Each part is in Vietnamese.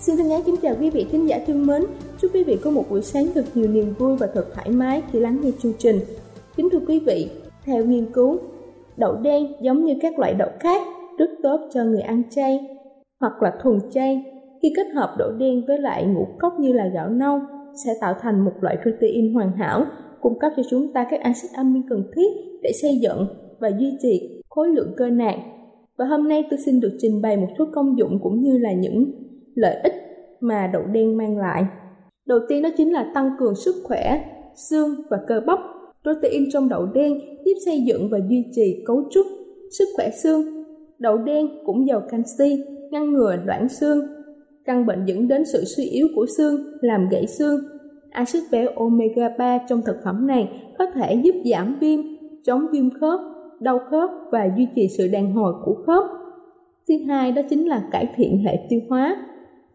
Xin thân ái kính chào quý vị khán giả thân mến. Chúc quý vị có một buổi sáng thật nhiều niềm vui và thật thoải mái khi lắng nghe chương trình. Kính thưa quý vị, theo nghiên cứu, đậu đen giống như các loại đậu khác rất tốt cho người ăn chay hoặc là thuần chay. Khi kết hợp đậu đen với lại ngũ cốc như là gạo nâu sẽ tạo thành một loại protein hoàn hảo cung cấp cho chúng ta các axit amin cần thiết để xây dựng và duy trì khối lượng cơ nạc. Và hôm nay tôi xin được trình bày một số công dụng cũng như là những lợi ích mà đậu đen mang lại. Đầu tiên đó chính là tăng cường sức khỏe, xương và cơ bắp. Protein trong đậu đen giúp xây dựng và duy trì cấu trúc, sức khỏe xương. Đậu đen cũng giàu canxi, ngăn ngừa loãng xương. Căn bệnh dẫn đến sự suy yếu của xương, làm gãy xương. Axit béo omega 3 trong thực phẩm này có thể giúp giảm viêm, chống viêm khớp, đau khớp và duy trì sự đàn hồi của khớp. Thứ hai đó chính là cải thiện hệ tiêu hóa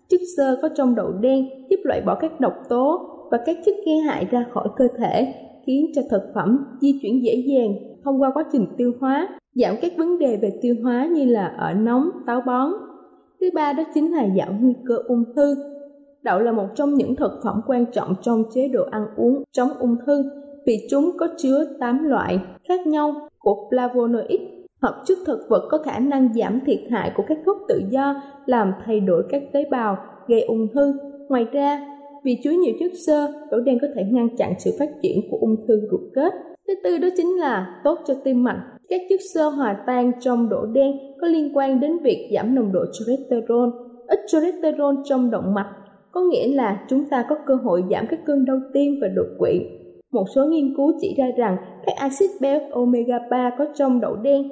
Chất xơ có trong đậu đen giúp loại bỏ các độc tố và các chất gây hại ra khỏi cơ thể, khiến cho thực phẩm di chuyển dễ dàng thông qua quá trình tiêu hóa, giảm các vấn đề về tiêu hóa như là ở nóng, táo bón. Thứ ba đó chính là giảm nguy cơ ung thư. Đậu là một trong những thực phẩm quan trọng trong chế độ ăn uống chống ung thư vì chúng có chứa 8 loại khác nhau của flavonoid hợp chất thực vật có khả năng giảm thiệt hại của các gốc tự do, làm thay đổi các tế bào, gây ung thư. Ngoài ra, vì chứa nhiều chất xơ đậu đen có thể ngăn chặn sự phát triển của ung thư ruột kết. Thứ tư đó chính là tốt cho tim mạch. Các chất xơ hòa tan trong đậu đen có liên quan đến việc giảm nồng độ cholesterol. Ít cholesterol trong động mạch, có nghĩa là chúng ta có cơ hội giảm các cơn đau tim và đột quỵ. Một số nghiên cứu chỉ ra rằng các axit béo omega 3 có trong đậu đen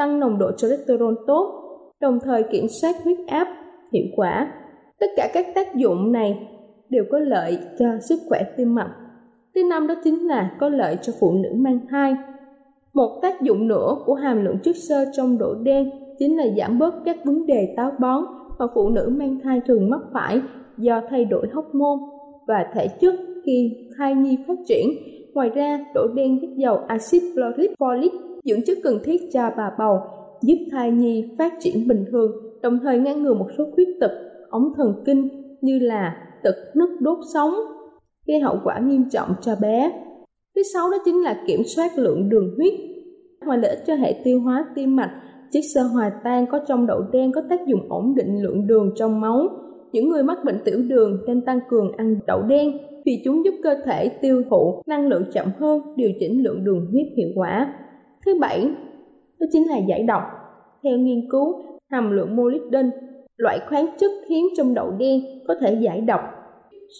tăng nồng độ cholesterol tốt, đồng thời kiểm soát huyết áp hiệu quả. Tất cả các tác dụng này đều có lợi cho sức khỏe tim mạch. Thứ năm đó chính là có lợi cho phụ nữ mang thai. Một tác dụng nữa của hàm lượng chất xơ trong đậu đen chính là giảm bớt các vấn đề táo bón mà phụ nữ mang thai thường mắc phải do thay đổi hóc môn và thể chất khi thai nhi phát triển. Ngoài ra, đậu đen rất giàu axit folic, folic dưỡng chất cần thiết cho bà bầu, giúp thai nhi phát triển bình thường, đồng thời ngăn ngừa một số khuyết tật ống thần kinh như là tật nứt đốt sống, gây hậu quả nghiêm trọng cho bé. Thứ sáu đó chính là kiểm soát lượng đường huyết. Ngoài lợi ích cho hệ tiêu hóa tim mạch, chất sơ hòa tan có trong đậu đen có tác dụng ổn định lượng đường trong máu. Những người mắc bệnh tiểu đường nên tăng cường ăn đậu đen vì chúng giúp cơ thể tiêu thụ năng lượng chậm hơn, điều chỉnh lượng đường huyết hiệu quả. Thứ bảy, đó chính là giải độc. Theo nghiên cứu, hàm lượng molybden, loại khoáng chất hiếm trong đậu đen có thể giải độc.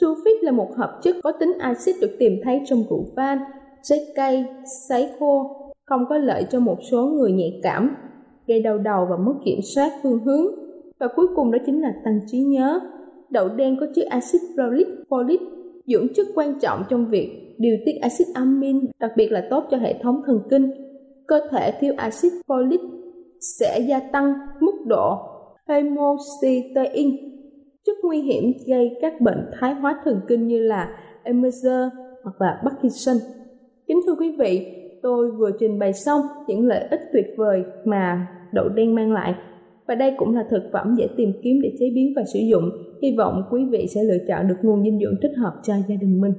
Sulfit là một hợp chất có tính axit được tìm thấy trong rượu van, trái cây, sấy khô, không có lợi cho một số người nhạy cảm, gây đau đầu và mất kiểm soát phương hướng. Và cuối cùng đó chính là tăng trí nhớ. đậu đen có chứa axit folic, folic dưỡng chất quan trọng trong việc điều tiết axit amin, đặc biệt là tốt cho hệ thống thần kinh. Cơ thể thiếu axit folic sẽ gia tăng mức độ homocysteine, chất nguy hiểm gây các bệnh thái hóa thần kinh như là Alzheimer hoặc là Parkinson. Kính thưa quý vị, tôi vừa trình bày xong những lợi ích tuyệt vời mà đậu đen mang lại và đây cũng là thực phẩm dễ tìm kiếm để chế biến và sử dụng. Hy vọng quý vị sẽ lựa chọn được nguồn dinh dưỡng thích hợp cho gia đình mình.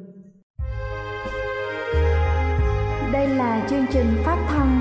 Đây là chương trình phát thanh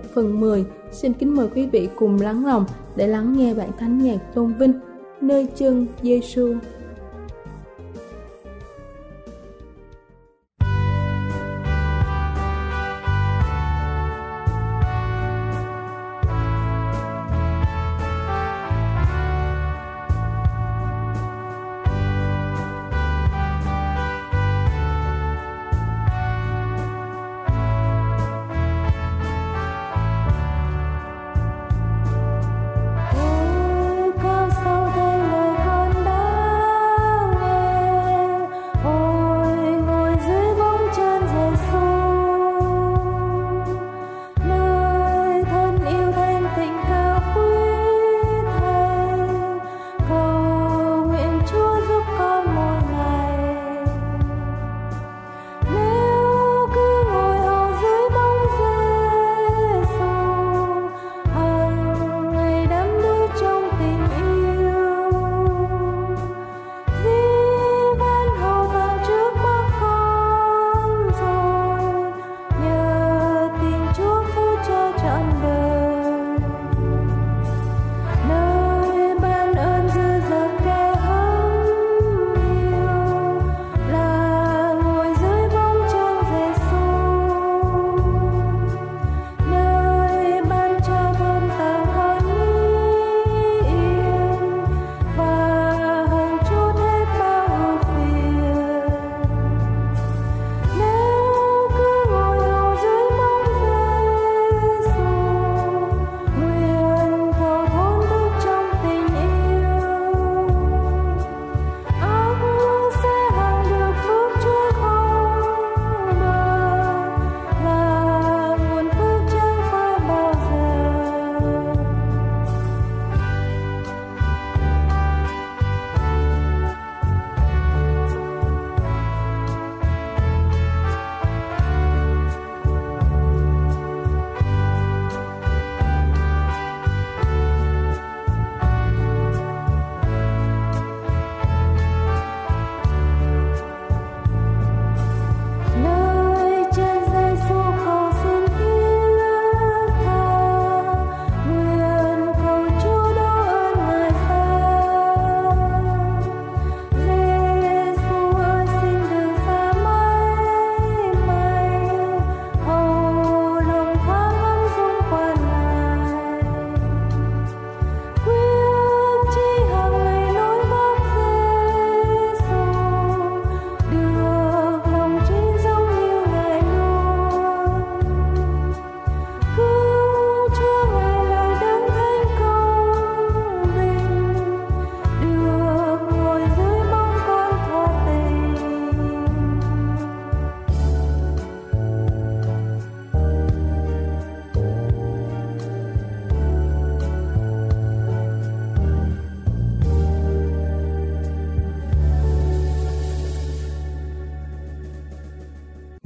phần 10, xin kính mời quý vị cùng lắng lòng để lắng nghe bản thánh nhạc tôn vinh nơi chân Giêsu. xu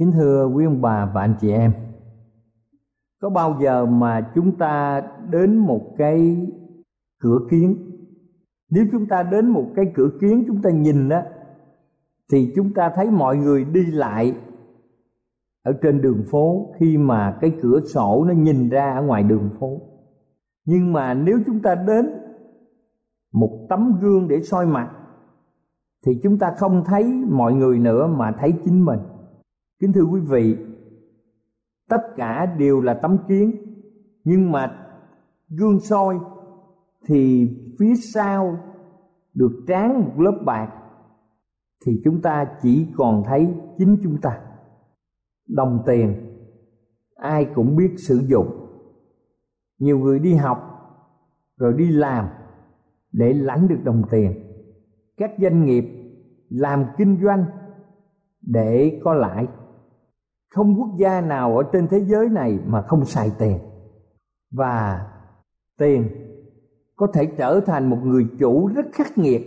Kính thưa quý ông bà và anh chị em, Có bao giờ mà chúng ta đến một cái cửa kiến? Nếu chúng ta đến một cái cửa kiến chúng ta nhìn đó Thì chúng ta thấy mọi người đi lại ở trên đường phố khi mà cái cửa sổ nó nhìn ra ở ngoài đường phố. Nhưng mà nếu chúng ta đến một tấm gương để soi mặt, thì chúng ta không thấy mọi người nữa mà thấy chính mình kính thưa quý vị, tất cả đều là tấm kiến, nhưng mà gương soi thì phía sau được tráng một lớp bạc thì chúng ta chỉ còn thấy chính chúng ta. Đồng tiền, ai cũng biết sử dụng. Nhiều người đi học, rồi đi làm để lãnh được đồng tiền. Các doanh nghiệp làm kinh doanh để có lãi không quốc gia nào ở trên thế giới này mà không xài tiền. Và tiền có thể trở thành một người chủ rất khắc nghiệt,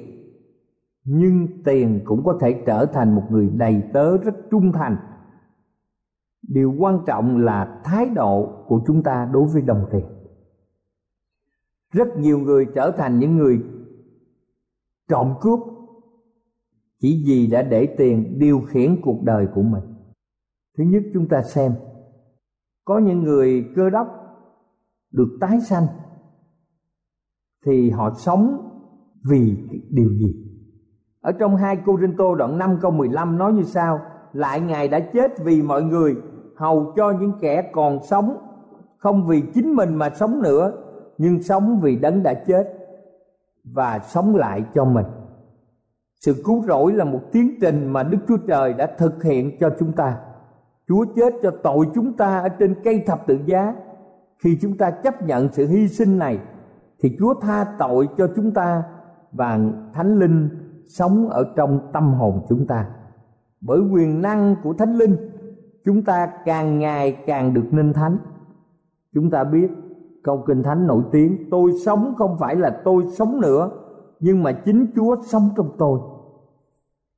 nhưng tiền cũng có thể trở thành một người đầy tớ rất trung thành. Điều quan trọng là thái độ của chúng ta đối với đồng tiền. Rất nhiều người trở thành những người trộm cướp chỉ vì đã để tiền điều khiển cuộc đời của mình thứ nhất chúng ta xem. Có những người cơ đốc được tái sanh thì họ sống vì điều gì? Ở trong hai Cô Rinh Tô đoạn 5 câu 15 nói như sau, Lại Ngài đã chết vì mọi người, Hầu cho những kẻ còn sống, Không vì chính mình mà sống nữa, Nhưng sống vì đấng đã chết Và sống lại cho mình. Sự cứu rỗi là một tiến trình mà Đức Chúa Trời đã thực hiện cho chúng ta. Chúa chết cho tội chúng ta ở trên cây thập tự giá. Khi chúng ta chấp nhận sự hy sinh này, Thì Chúa tha tội cho chúng ta Và Thánh Linh sống ở trong tâm hồn chúng ta. Bởi quyền năng của thánh linh, chúng ta càng ngày càng được nên thánh. Chúng ta biết câu kinh thánh nổi tiếng, tôi sống không phải là tôi sống nữa, nhưng mà chính chúa sống trong tôi.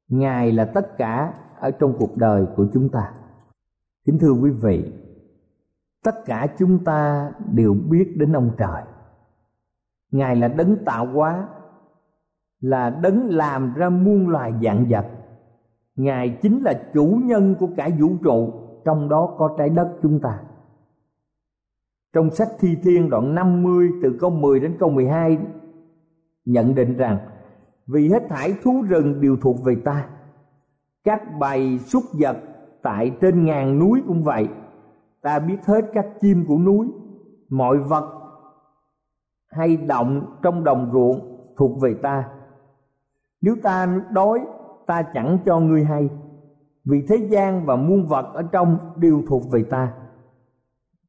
Ngài là tất cả ở trong cuộc đời của chúng ta kính thưa quý vị, tất cả chúng ta đều biết đến ông trời. Ngài là đấng tạo hóa, là đấng làm ra muôn loài dạng vật. Ngài chính là chủ nhân của cả vũ trụ, trong đó có trái đất chúng ta. Trong sách thi thiên đoạn 50 từ câu 10 đến câu 12 nhận định rằng, vì hết thảy thú rừng đều thuộc về ta, các bầy súc vật tại trên ngàn núi cũng vậy. Ta biết hết các chim của núi mọi vật hay động trong đồng ruộng thuộc về ta. Nếu ta đói ta chẳng cho ngươi hay vì thế gian và muôn vật ở trong đều thuộc về ta.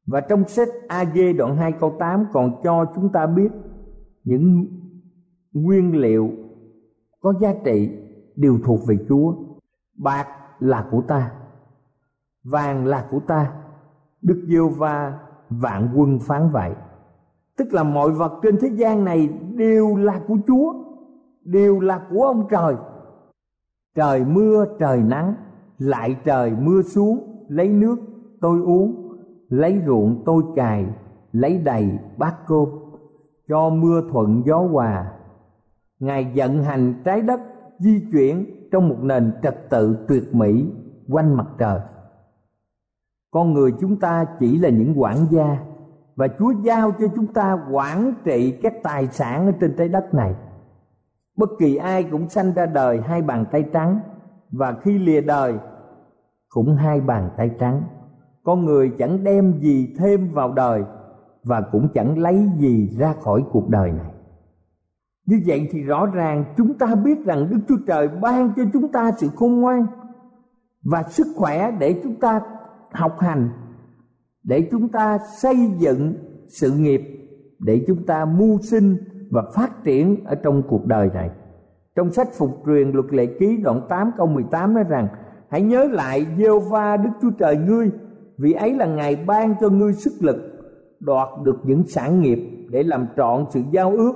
Và trong sách A.G đoạn 2 câu 8 còn cho chúng ta biết những nguyên liệu có giá trị đều thuộc về Chúa. Bạc là của ta, vàng là của ta. Đức Giêsu va vạn quân phán vậy. Tức là mọi vật trên thế gian này đều là của Chúa, đều là của ông trời trời mưa, trời nắng, lại trời mưa xuống, lấy nước, tôi uống, lấy ruộng, tôi cài lấy đầy bát cơm, cho mưa thuận gió hòa ngài vận hành trái đất, di chuyển trong một nền trật tự tuyệt mỹ quanh mặt trời con người chúng ta chỉ là những quản gia, và chúa giao cho chúng ta quản trị các tài sản ở trên trái đất này. Bất kỳ ai cũng sanh ra đời hai bàn tay trắng, và khi lìa đời, cũng hai bàn tay trắng. Con người chẳng đem gì thêm vào đời, và cũng chẳng lấy gì ra khỏi cuộc đời này. Như vậy thì rõ ràng chúng ta biết rằng đức chúa trời ban cho chúng ta sự khôn ngoan và sức khỏe để chúng ta học hành để chúng ta xây dựng sự nghiệp, để chúng ta mưu sinh và phát triển ở trong cuộc đời này. Trong sách Phục truyền luật lệ ký đoạn 8 câu 18 nói rằng, Hãy nhớ lại giê va Đức Chúa Trời ngươi, Vì ấy là Ngài ban cho ngươi sức lực Đoạt được những sản nghiệp để làm trọn sự giao ước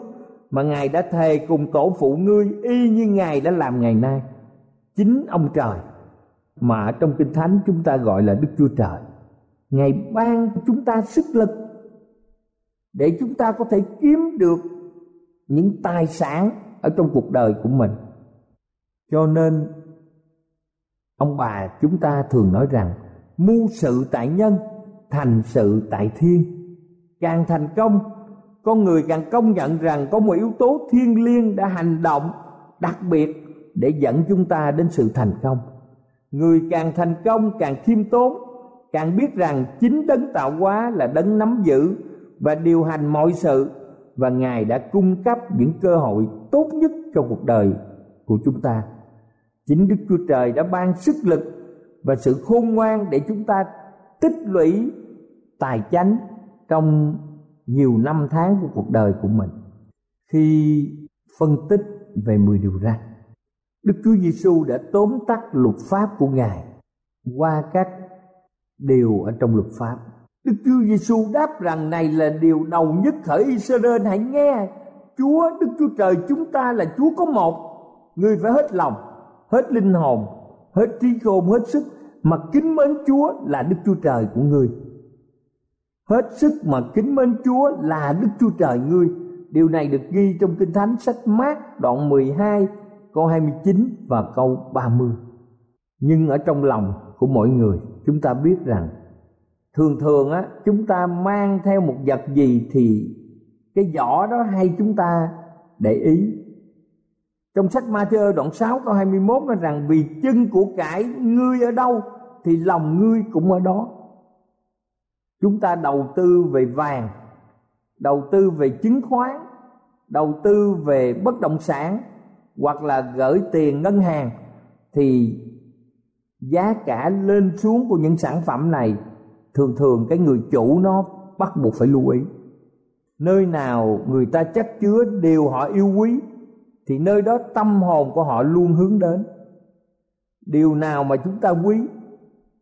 Mà Ngài đã thề cùng tổ phụ ngươi, Y như Ngài đã làm ngày nay Chính ông trời mà trong kinh thánh chúng ta gọi là đức chúa trời. Ngài ban chúng ta sức lực để chúng ta có thể kiếm được những tài sản ở trong cuộc đời của mình. Cho nên, ông bà chúng ta thường nói rằng mưu sự tại nhân, thành sự tại thiên. Càng thành công, con người càng công nhận rằng có một yếu tố thiêng liêng đã hành động đặc biệt để dẫn chúng ta đến sự thành công người càng thành công, càng khiêm tốn, càng biết rằng chính đấng tạo hóa là đấng nắm giữ và điều hành mọi sự. Và ngài đã cung cấp những cơ hội tốt nhất cho cuộc đời của chúng ta. Chính đức chúa trời đã ban sức lực và sự khôn ngoan để chúng ta tích lũy tài chánh trong nhiều năm tháng của cuộc đời của mình. Khi phân tích về 10 điều răn Đức Chúa Giêsu đã tóm tắt luật pháp của Ngài qua các điều ở trong luật pháp. Đức Chúa Giêsu đáp rằng này là điều đầu nhất khởi Israel, hãy nghe. Chúa, Đức Chúa Trời chúng ta là Chúa có một. Người phải hết lòng, Hết linh hồn, Hết trí khôn, hết sức Mà kính mến Chúa là Đức Chúa Trời của ngươi. Hết sức mà kính mến Chúa là Đức Chúa Trời ngươi. Điều này được ghi trong Kinh Thánh sách Mát đoạn 12 câu 29 và câu 30 Nhưng ở trong lòng của mỗi người chúng ta biết rằng Thường thường á chúng ta mang theo một vật gì thì cái vỏ đó hay chúng ta để ý trong sách Ma-thi-ơ đoạn 6 câu 21 nói rằng vì chân của cải ngươi ở đâu thì lòng ngươi cũng ở đó. Chúng ta đầu tư về vàng, đầu tư về chứng khoán, đầu tư về bất động sản hoặc là gửi tiền ngân hàng, thì giá cả lên xuống của những sản phẩm này, thường thường cái người chủ nó bắt buộc phải lưu ý. Nơi nào người ta chất chứa điều họ yêu quý, thì nơi đó tâm hồn của họ luôn hướng đến. Điều nào mà chúng ta quý,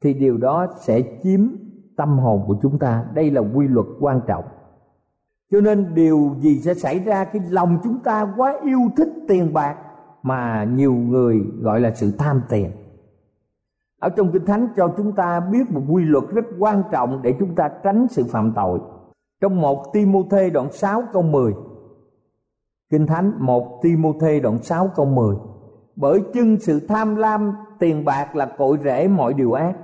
thì điều đó sẽ chiếm tâm hồn của chúng ta. Đây là quy luật quan trọng. Cho nên điều gì sẽ xảy ra khi lòng chúng ta quá yêu thích tiền bạc mà nhiều người gọi là sự tham tiền. Ở trong kinh thánh cho chúng ta biết một quy luật rất quan trọng để chúng ta tránh sự phạm tội. Trong một Timôthê đoạn 6 câu 10 Kinh Thánh một Timôthê đoạn 6 câu 10 Bởi chân sự tham lam, tiền bạc là cội rễ mọi điều ác.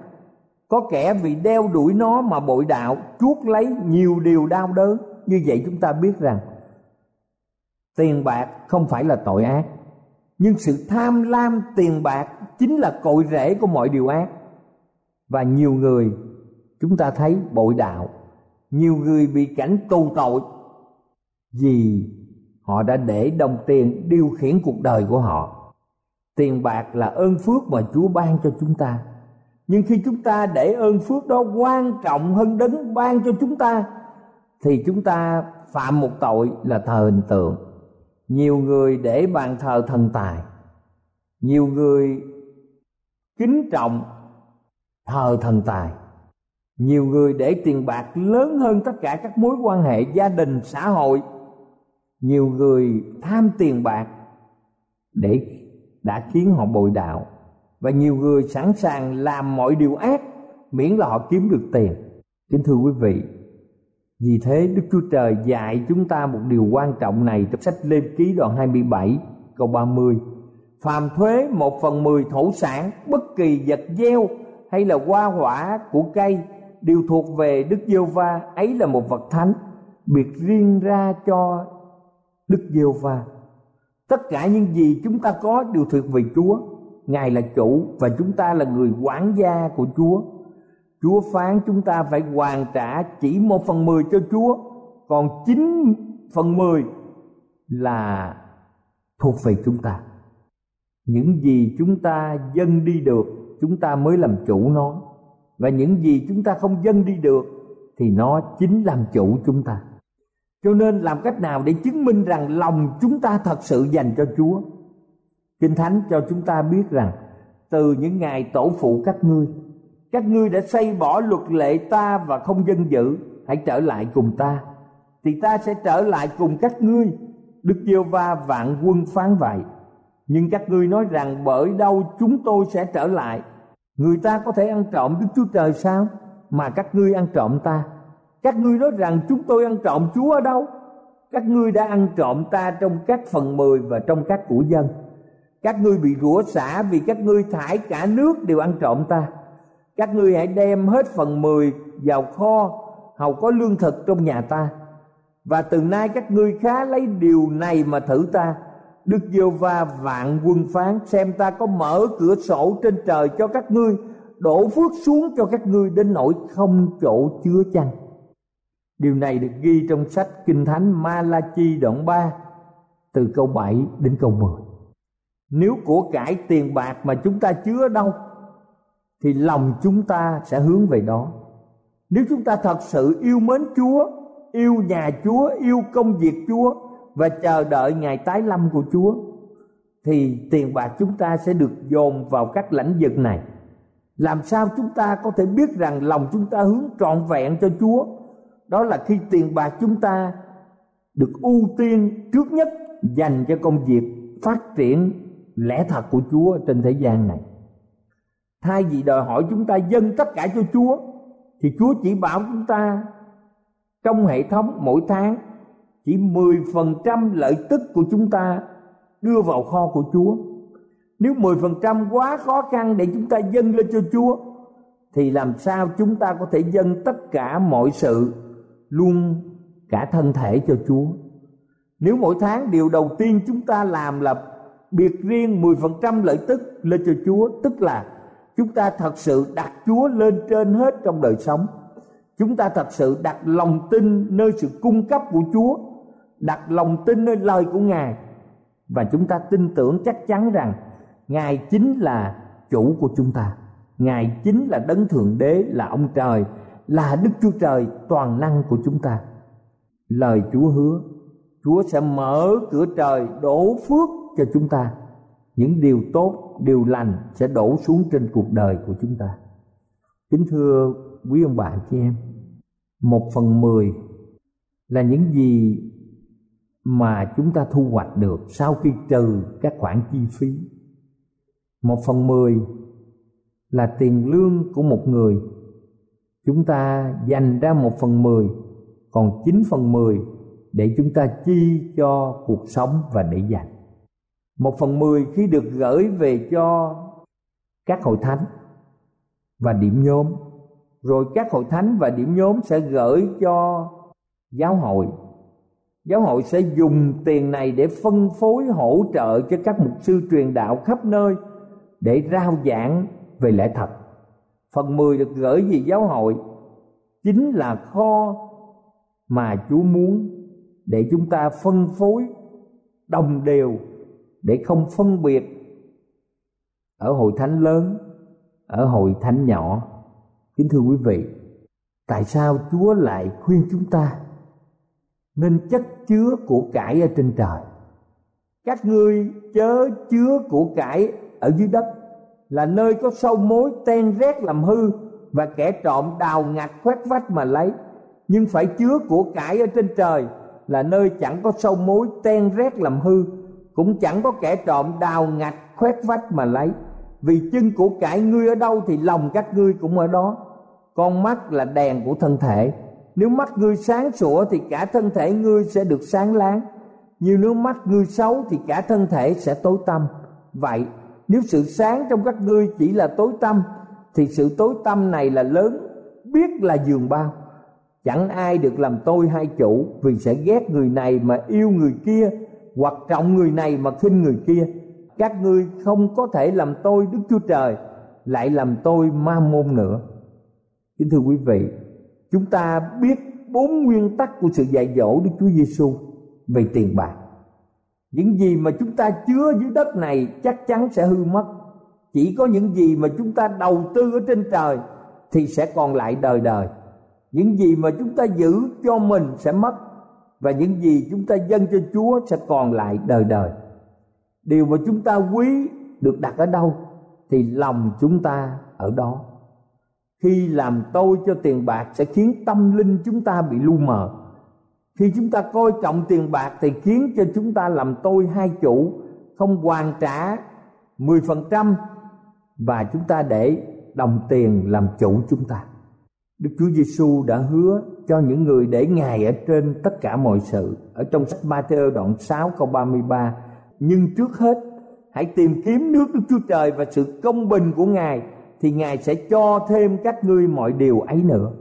Có kẻ vì đeo đuổi nó mà bội đạo chuốt lấy nhiều điều đau đớn. Như vậy chúng ta biết rằng, Tiền bạc không phải là tội ác. Nhưng sự tham lam tiền bạc chính là cội rễ của mọi điều ác. Và nhiều người, chúng ta thấy bội đạo. Nhiều người bị cảnh tù tội vì họ đã để đồng tiền điều khiển cuộc đời của họ. Tiền bạc là ơn phước mà chúa ban cho chúng ta. Nhưng khi chúng ta để ơn phước đó quan trọng hơn đấng ban cho chúng ta, thì chúng ta phạm một tội là thờ hình tượng nhiều người để bàn thờ thần tài. Nhiều người kính trọng thờ thần tài. Nhiều người để tiền bạc lớn hơn tất cả các mối quan hệ gia đình, xã hội. Nhiều người tham tiền bạc để đã khiến họ bội đạo. Và nhiều người sẵn sàng làm mọi điều ác miễn là họ kiếm được tiền. Kính thưa quý vị vì thế Đức Chúa Trời dạy chúng ta một điều quan trọng này trong sách Lê Ký đoạn 27 câu 30 Phàm thuế một phần mười thổ sản, bất kỳ vật gieo hay là hoa quả của cây đều thuộc về Đức Giêsu va ấy là một vật thánh, biệt riêng ra cho Đức Giêsu va tất cả những gì chúng ta có đều thuộc về Chúa. Ngài là chủ và chúng ta là người quản gia của Chúa. Chúa phán chúng ta phải hoàn trả chỉ một phần mười cho Chúa, Còn chín phần mười là thuộc về chúng ta. Những gì chúng ta dâng đi được, Chúng ta mới làm chủ nó. Và những gì chúng ta không dâng đi được, thì nó chính làm chủ chúng ta. Cho nên làm cách nào để chứng minh rằng lòng chúng ta thật sự dành cho chúa? Kinh thánh cho chúng ta biết rằng, từ những ngày tổ phụ các ngươi các ngươi đã xây bỏ luật lệ ta và không dân dự hãy trở lại cùng ta. Thì ta sẽ trở lại cùng các ngươi. Đức giê va vạn quân phán vậy. Nhưng các ngươi nói rằng bởi đâu chúng tôi sẽ trở lại? Người ta có thể ăn trộm đức chúa trời sao? Mà các ngươi ăn trộm ta. Các ngươi nói rằng chúng tôi ăn trộm chúa ở đâu? Các ngươi đã ăn trộm ta trong các phần mười và trong các của dân. Các ngươi bị rủa xả vì các ngươi thải cả nước đều ăn trộm ta các ngươi hãy đem hết phần mười vào kho, hầu có lương thực trong nhà ta. Và từ nay các ngươi khá lấy điều này mà thử ta. Đức giê va vạn quân phán xem ta có mở cửa sổ trên trời cho các ngươi, đổ phước xuống cho các ngươi đến nỗi không chỗ chứa chăng? Điều này được ghi trong sách Kinh Thánh Malachi đoạn 3 từ câu 7 đến câu 10. Nếu của cải tiền bạc mà chúng ta chứa đâu thì lòng chúng ta sẽ hướng về đó. Nếu chúng ta thật sự yêu mến Chúa, yêu nhà Chúa, yêu công việc Chúa và chờ đợi ngày tái lâm của Chúa thì tiền bạc chúng ta sẽ được dồn vào các lãnh vực này. Làm sao chúng ta có thể biết rằng lòng chúng ta hướng trọn vẹn cho Chúa? Đó là khi tiền bạc chúng ta được ưu tiên trước nhất dành cho công việc phát triển lẽ thật của Chúa trên thế gian này. Thay vì đòi hỏi chúng ta dâng tất cả cho Chúa thì Chúa chỉ bảo chúng ta trong hệ thống mỗi tháng chỉ 10% lợi tức của chúng ta đưa vào kho của Chúa. Nếu 10% quá khó khăn để chúng ta dâng lên cho Chúa thì làm sao chúng ta có thể dâng tất cả mọi sự luôn cả thân thể cho Chúa. Nếu mỗi tháng điều đầu tiên chúng ta làm là biệt riêng 10% lợi tức lên cho Chúa, tức là chúng ta thật sự đặt Chúa lên trên hết trong đời sống. Chúng ta thật sự đặt lòng tin nơi sự cung cấp của Chúa, đặt lòng tin nơi lời của Ngài và chúng ta tin tưởng chắc chắn rằng Ngài chính là chủ của chúng ta. Ngài chính là đấng thượng đế là ông trời là Đức Chúa Trời toàn năng của chúng ta. Lời Chúa hứa, Chúa sẽ mở cửa trời đổ phước cho chúng ta. Những điều tốt, điều lành sẽ đổ xuống trên cuộc đời của chúng ta. Kính thưa quý ông bà chị em, một phần mười là những gì mà chúng ta thu hoạch được sau khi trừ các khoản chi phí. Một phần mười là tiền lương của một người chúng ta dành ra một phần mười còn chín phần mười để chúng ta chi cho cuộc sống và để dành một phần mười khi được gửi về cho các hội thánh và điểm nhóm. Rồi các hội thánh và điểm nhóm sẽ gửi cho giáo hội. Giáo hội sẽ dùng tiền này để phân phối, hỗ trợ cho các mục sư truyền đạo khắp nơi để rao giảng về lẽ thật. Phần 10 được gửi về giáo hội chính là kho mà Chúa muốn để chúng ta phân phối, đồng đều để không phân biệt ở hội thánh lớn, ở hội thánh nhỏ. Kính thưa quý vị, tại sao chúa lại khuyên chúng ta nên chất chứa của cải ở trên trời? Các ngươi chớ chứa của cải ở dưới đất, là nơi có sâu mối ten rét làm hư và kẻ trộm đào ngạch khoét vách mà lấy. Nhưng phải chứa của cải ở trên trời là nơi chẳng có sâu mối ten rét làm hư cũng chẳng có kẻ trộm đào ngạch, khoét vách mà lấy. Vì chân của cải ngươi ở đâu thì lòng các ngươi cũng ở đó. Con mắt là đèn của thân thể. Nếu mắt ngươi sáng sủa thì cả thân thể ngươi sẽ được sáng láng. Như nếu mắt ngươi xấu thì cả thân thể sẽ tối tăm. Vậy, nếu sự sáng trong các ngươi chỉ là tối tăm, thì sự tối tăm này là lớn, biết là giường bao. Chẳng ai được làm tôi hai chủ vì sẽ ghét người này mà yêu người kia hoặc trọng người này mà khinh người kia. Các ngươi không có thể làm tôi đức chúa trời, lại làm tôi ma môn nữa. Kính thưa quý vị, chúng ta biết bốn nguyên tắc của sự dạy dỗ đức chúa giêsu về tiền bạc. Những gì mà chúng ta chứa dưới đất này chắc chắn sẽ hư mất. Chỉ có những gì mà chúng ta đầu tư ở trên trời thì sẽ còn lại đời đời. Những gì mà chúng ta giữ cho mình sẽ mất và những gì chúng ta dâng cho chúa sẽ còn lại đời đời. Điều mà chúng ta quý được đặt ở đâu thì lòng chúng ta ở đó. Khi làm tôi cho tiền bạc sẽ khiến tâm linh chúng ta bị lu mờ. Khi chúng ta coi trọng tiền bạc thì khiến cho chúng ta làm tôi hai chủ, không hoàn trả 10% và chúng ta để đồng tiền làm chủ chúng ta. Đức Chúa Giêsu đã hứa cho những người để Ngài ở trên tất cả mọi sự. Ở trong sách Matthew đoạn 6 câu 33, nhưng trước hết hãy tìm kiếm nước Đức Chúa Trời và sự công bình của Ngài thì Ngài sẽ cho thêm các ngươi mọi điều ấy nữa.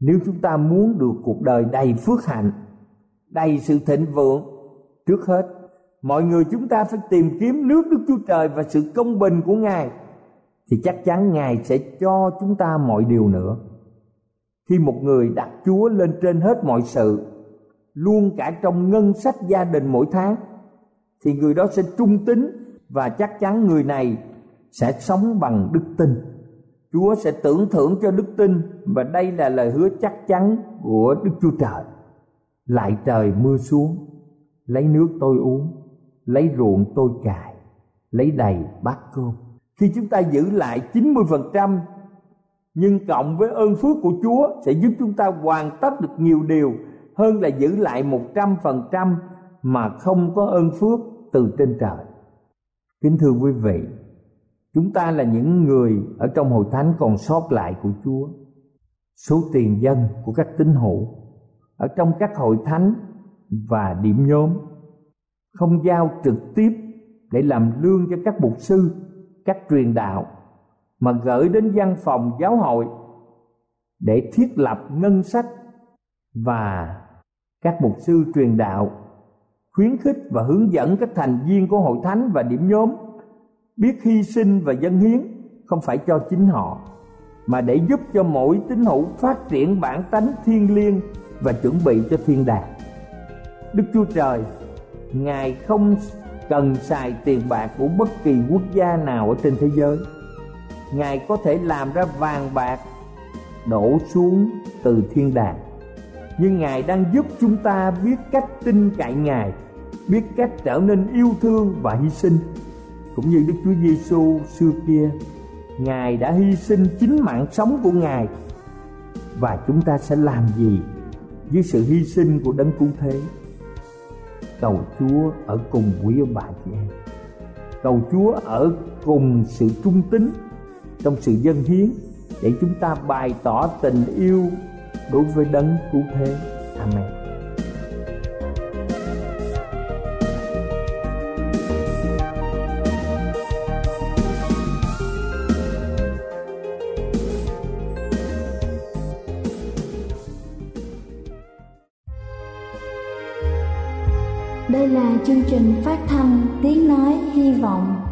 Nếu chúng ta muốn được cuộc đời đầy phước hạnh, đầy sự thịnh vượng, trước hết mọi người chúng ta phải tìm kiếm nước Đức Chúa Trời và sự công bình của Ngài thì chắc chắn Ngài sẽ cho chúng ta mọi điều nữa khi một người đặt chúa lên trên hết mọi sự, luôn cả trong ngân sách gia đình mỗi tháng, thì người đó sẽ trung tín và chắc chắn người này sẽ sống bằng đức tin. Chúa sẽ tưởng thưởng cho đức tin và đây là lời hứa chắc chắn của đức chúa trời. Lại trời mưa xuống, lấy nước tôi uống, lấy ruộng tôi cài lấy đầy bát cơm. Khi chúng ta giữ lại 90% nhưng cộng với ơn phước của Chúa sẽ giúp chúng ta hoàn tất được nhiều điều hơn là giữ lại một trăm phần trăm mà không có ơn phước từ trên trời. Kính thưa quý vị, chúng ta là những người ở trong hội thánh còn sót lại của Chúa. Số tiền dân của các tín hữu ở trong các hội thánh và điểm nhóm không giao trực tiếp để làm lương cho các mục sư, các truyền đạo mà gửi đến văn phòng giáo hội để thiết lập ngân sách và các mục sư truyền đạo, khuyến khích và hướng dẫn các thành viên của hội thánh và điểm nhóm biết hy sinh và dân hiến, không phải cho chính họ, mà để giúp cho mỗi tín hữu phát triển bản tánh thiên liêng và chuẩn bị cho thiên đàng. Đức chúa trời, ngài không cần xài tiền bạc của bất kỳ quốc gia nào ở trên thế giới ngài có thể làm ra vàng bạc đổ xuống từ thiên đàng. Nhưng ngài đang giúp chúng ta biết cách tin cậy ngài, biết cách trở nên yêu thương và hy sinh. Cũng như đức chúa giêsu xưa kia, ngài đã hy sinh chính mạng sống của ngài. Và chúng ta sẽ làm gì với sự hy sinh của đấng cứu thế? Cầu chúa ở cùng quý ông bà chị em. Cầu chúa ở cùng sự trung tín trong sự dân hiến để chúng ta bày tỏ tình yêu đối với đấng cứu thế. Amen. Đây là chương trình phát thanh tiếng nói hy vọng